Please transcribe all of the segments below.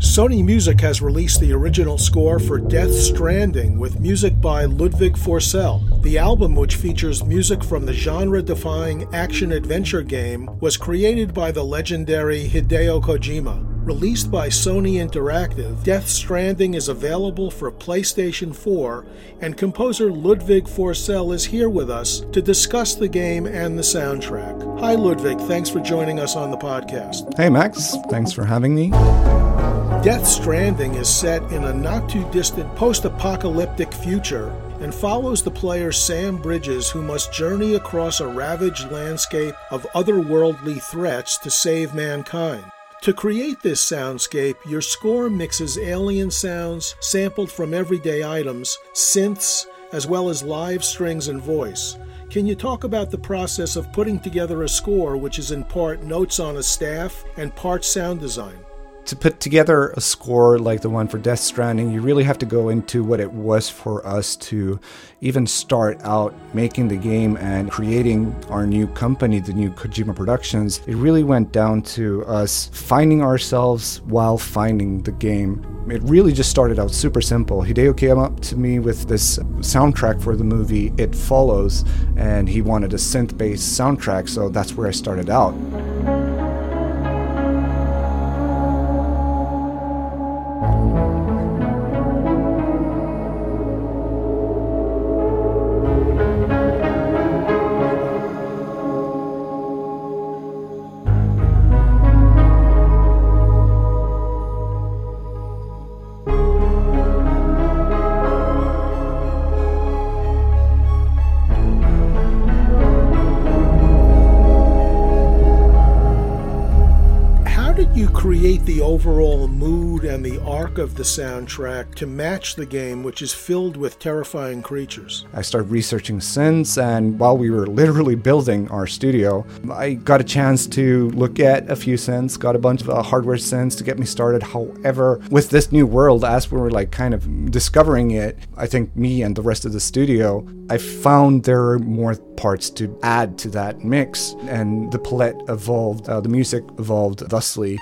Sony Music has released the original score for Death Stranding with music by Ludvig Forssell. The album, which features music from the genre defying action adventure game, was created by the legendary Hideo Kojima. Released by Sony Interactive, Death Stranding is available for PlayStation 4, and composer Ludvig Forssell is here with us to discuss the game and the soundtrack. Hi, Ludvig. Thanks for joining us on the podcast. Hey, Max. Thanks for having me. Death Stranding is set in a not too distant post apocalyptic future and follows the player Sam Bridges, who must journey across a ravaged landscape of otherworldly threats to save mankind. To create this soundscape, your score mixes alien sounds sampled from everyday items, synths, as well as live strings and voice. Can you talk about the process of putting together a score which is in part notes on a staff and part sound design? To put together a score like the one for Death Stranding, you really have to go into what it was for us to even start out making the game and creating our new company, the new Kojima Productions. It really went down to us finding ourselves while finding the game. It really just started out super simple. Hideo came up to me with this soundtrack for the movie It Follows, and he wanted a synth based soundtrack, so that's where I started out. And the arc of the soundtrack to match the game, which is filled with terrifying creatures. I started researching synths, and while we were literally building our studio, I got a chance to look at a few synths, got a bunch of uh, hardware synths to get me started. However, with this new world, as we were like kind of discovering it, I think me and the rest of the studio, I found there are more parts to add to that mix, and the palette evolved, uh, the music evolved thusly.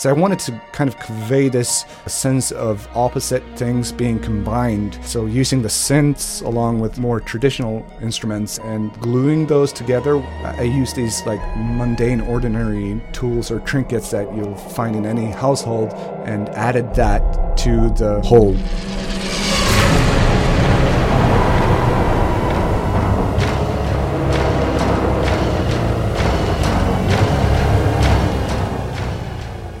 So I wanted to kind of convey this sense of opposite things being combined. So using the synths along with more traditional instruments and gluing those together, I use these like mundane, ordinary tools or trinkets that you'll find in any household and added that to the whole.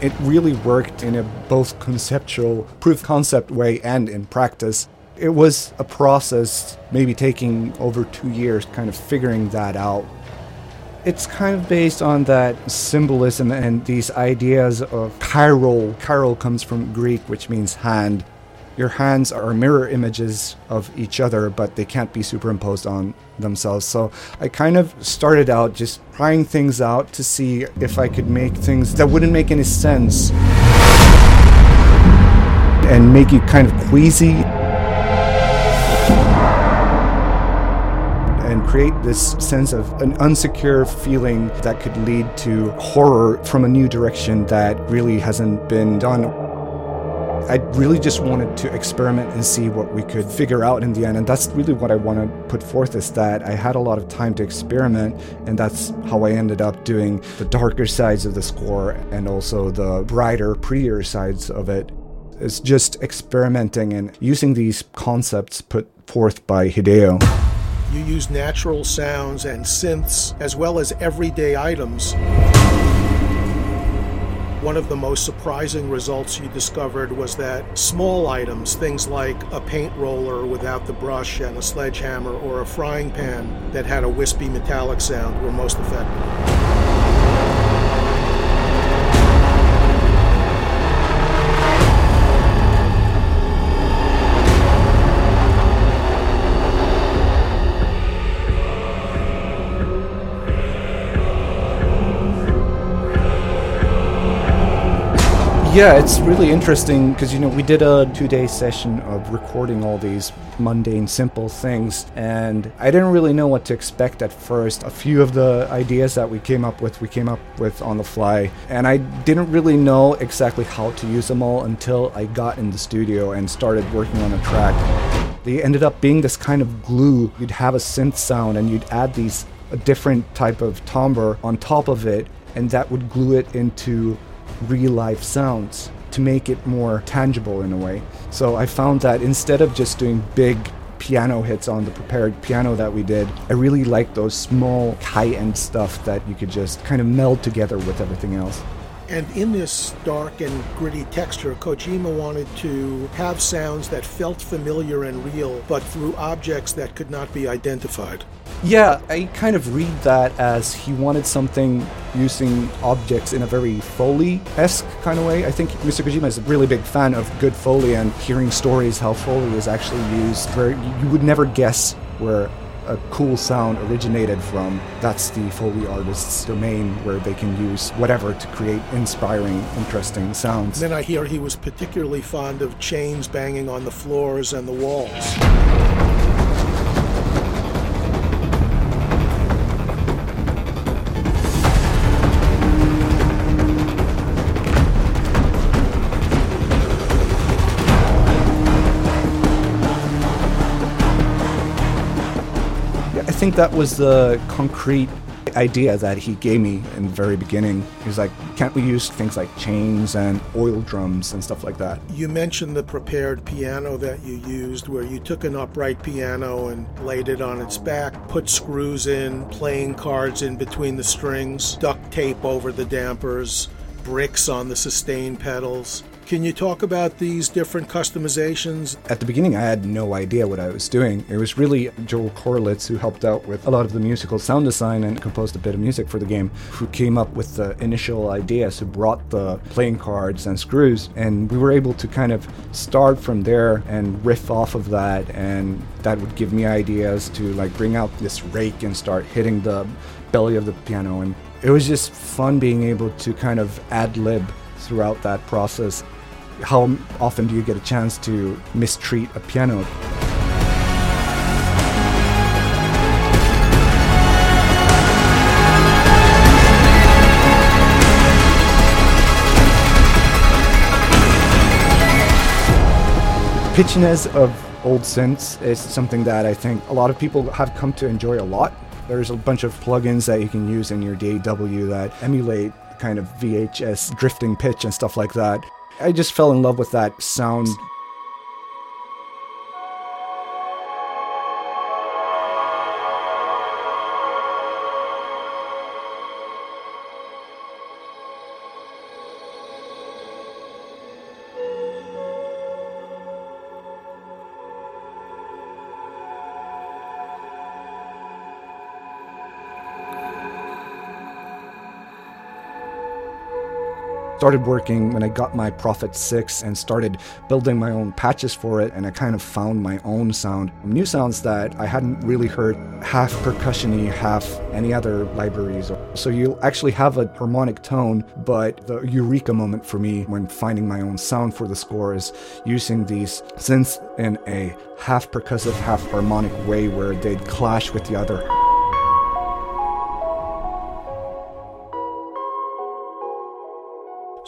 It really worked in a both conceptual proof concept way and in practice. It was a process, maybe taking over two years, kind of figuring that out. It's kind of based on that symbolism and these ideas of chiral. Chiral comes from Greek, which means hand your hands are mirror images of each other, but they can't be superimposed on themselves. So I kind of started out just trying things out to see if I could make things that wouldn't make any sense and make you kind of queasy. and create this sense of an unsecure feeling that could lead to horror from a new direction that really hasn't been done. I really just wanted to experiment and see what we could figure out in the end. And that's really what I want to put forth is that I had a lot of time to experiment. And that's how I ended up doing the darker sides of the score and also the brighter, prettier sides of it. It's just experimenting and using these concepts put forth by Hideo. You use natural sounds and synths as well as everyday items one of the most surprising results you discovered was that small items, things like a paint roller without the brush and a sledgehammer or a frying pan that had a wispy metallic sound, were most effective. Yeah, it's really interesting because, you know, we did a two day session of recording all these mundane, simple things, and I didn't really know what to expect at first. A few of the ideas that we came up with, we came up with on the fly, and I didn't really know exactly how to use them all until I got in the studio and started working on a track. They ended up being this kind of glue. You'd have a synth sound, and you'd add these a different type of timbre on top of it, and that would glue it into real life sounds to make it more tangible in a way. So I found that instead of just doing big piano hits on the prepared piano that we did, I really liked those small high end stuff that you could just kind of meld together with everything else. And in this dark and gritty texture, Kojima wanted to have sounds that felt familiar and real, but through objects that could not be identified. Yeah, I kind of read that as he wanted something using objects in a very Foley esque kind of way. I think Mr. Kojima is a really big fan of good Foley and hearing stories how Foley is actually used. Where you would never guess where a cool sound originated from. That's the Foley artist's domain where they can use whatever to create inspiring, interesting sounds. Then I hear he was particularly fond of chains banging on the floors and the walls. Think that was the concrete idea that he gave me in the very beginning. He was like, can't we use things like chains and oil drums and stuff like that? You mentioned the prepared piano that you used, where you took an upright piano and laid it on its back, put screws in, playing cards in between the strings, duct tape over the dampers, bricks on the sustain pedals. Can you talk about these different customizations? At the beginning, I had no idea what I was doing. It was really Joel Corelitz who helped out with a lot of the musical sound design and composed a bit of music for the game, who came up with the initial ideas, who brought the playing cards and screws. And we were able to kind of start from there and riff off of that. And that would give me ideas to like bring out this rake and start hitting the belly of the piano. And it was just fun being able to kind of ad lib throughout that process how often do you get a chance to mistreat a piano? pitchiness of old synths is something that I think a lot of people have come to enjoy a lot. There's a bunch of plugins that you can use in your DAW that emulate kind of VHS drifting pitch and stuff like that. I just fell in love with that sound started working when I got my Prophet 6 and started building my own patches for it, and I kind of found my own sound. New sounds that I hadn't really heard, half percussiony, half any other libraries. So you'll actually have a harmonic tone, but the eureka moment for me when finding my own sound for the score is using these synths in a half percussive, half harmonic way where they'd clash with the other.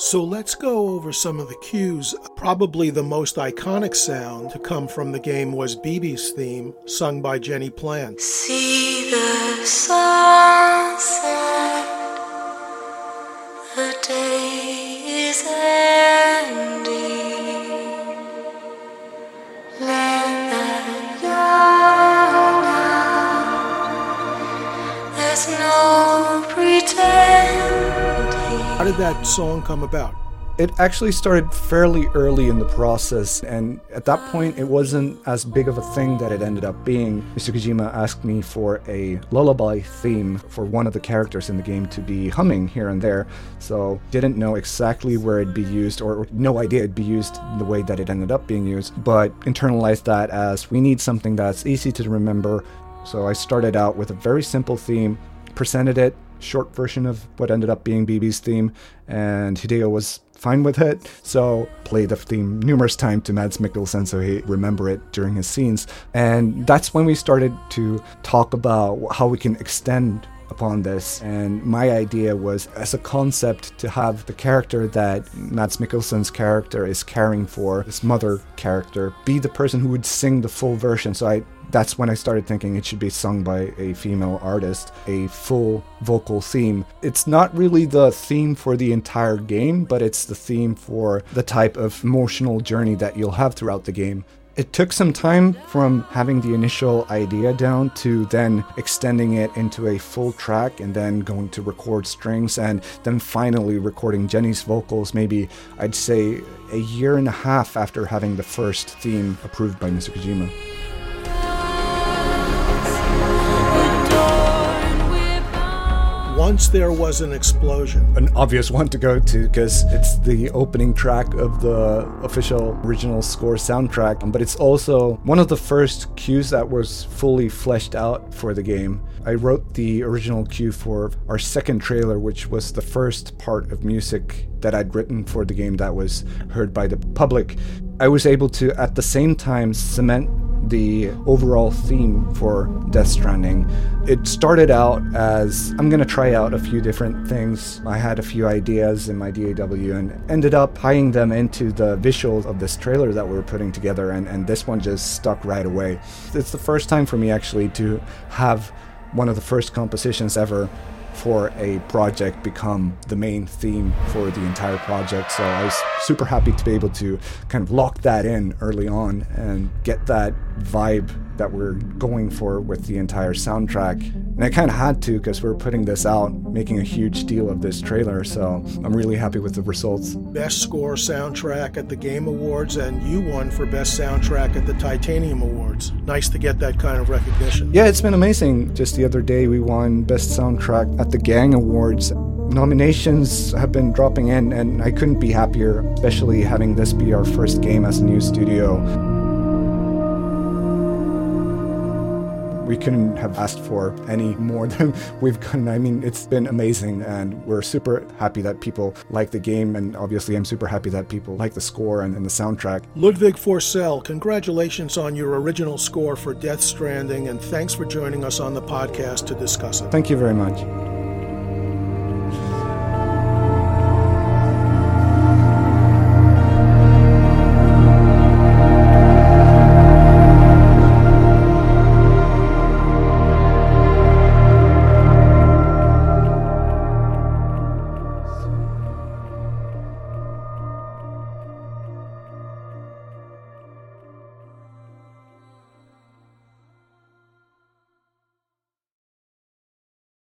So let's go over some of the cues. Probably the most iconic sound to come from the game was BB's theme, sung by Jenny Plant. See the sunset, the day is ending. How did that song come about? It actually started fairly early in the process, and at that point, it wasn't as big of a thing that it ended up being. Mr. Kojima asked me for a lullaby theme for one of the characters in the game to be humming here and there, so didn't know exactly where it'd be used, or no idea it'd be used the way that it ended up being used, but internalized that as we need something that's easy to remember. So I started out with a very simple theme, presented it short version of what ended up being BB's theme, and Hideo was fine with it. So play the theme numerous times to Mads Mikkelsen so he remember it during his scenes. And that's when we started to talk about how we can extend upon this. And my idea was, as a concept, to have the character that Mads Mikkelsen's character is caring for, this mother character, be the person who would sing the full version. So I that's when I started thinking it should be sung by a female artist, a full vocal theme. It's not really the theme for the entire game, but it's the theme for the type of emotional journey that you'll have throughout the game. It took some time from having the initial idea down to then extending it into a full track and then going to record strings and then finally recording Jenny's vocals, maybe I'd say a year and a half after having the first theme approved by Mr. Kojima. Once there was an explosion. An obvious one to go to because it's the opening track of the official original score soundtrack, but it's also one of the first cues that was fully fleshed out for the game. I wrote the original cue for our second trailer, which was the first part of music that I'd written for the game that was heard by the public. I was able to, at the same time, cement the overall theme for Death Stranding. It started out as I'm going to try out a few different things. I had a few ideas in my DAW and ended up tying them into the visuals of this trailer that we are putting together, and, and this one just stuck right away. It's the first time for me actually to have one of the first compositions ever for a project become the main theme for the entire project. So I was super happy to be able to kind of lock that in early on and get that vibe that we're going for with the entire soundtrack. And I kind of had to because we're putting this out, making a huge deal of this trailer. So I'm really happy with the results. Best Score Soundtrack at the Game Awards, and you won for Best Soundtrack at the Titanium Awards. Nice to get that kind of recognition. Yeah, it's been amazing. Just the other day, we won Best Soundtrack at the Gang Awards. Nominations have been dropping in, and I couldn't be happier, especially having this be our first game as a new studio. We couldn't have asked for any more than we've gotten. I mean, it's been amazing, and we're super happy that people like the game, and obviously, I'm super happy that people like the score and, and the soundtrack. Ludvig Forssell, congratulations on your original score for Death Stranding, and thanks for joining us on the podcast to discuss it. Thank you very much.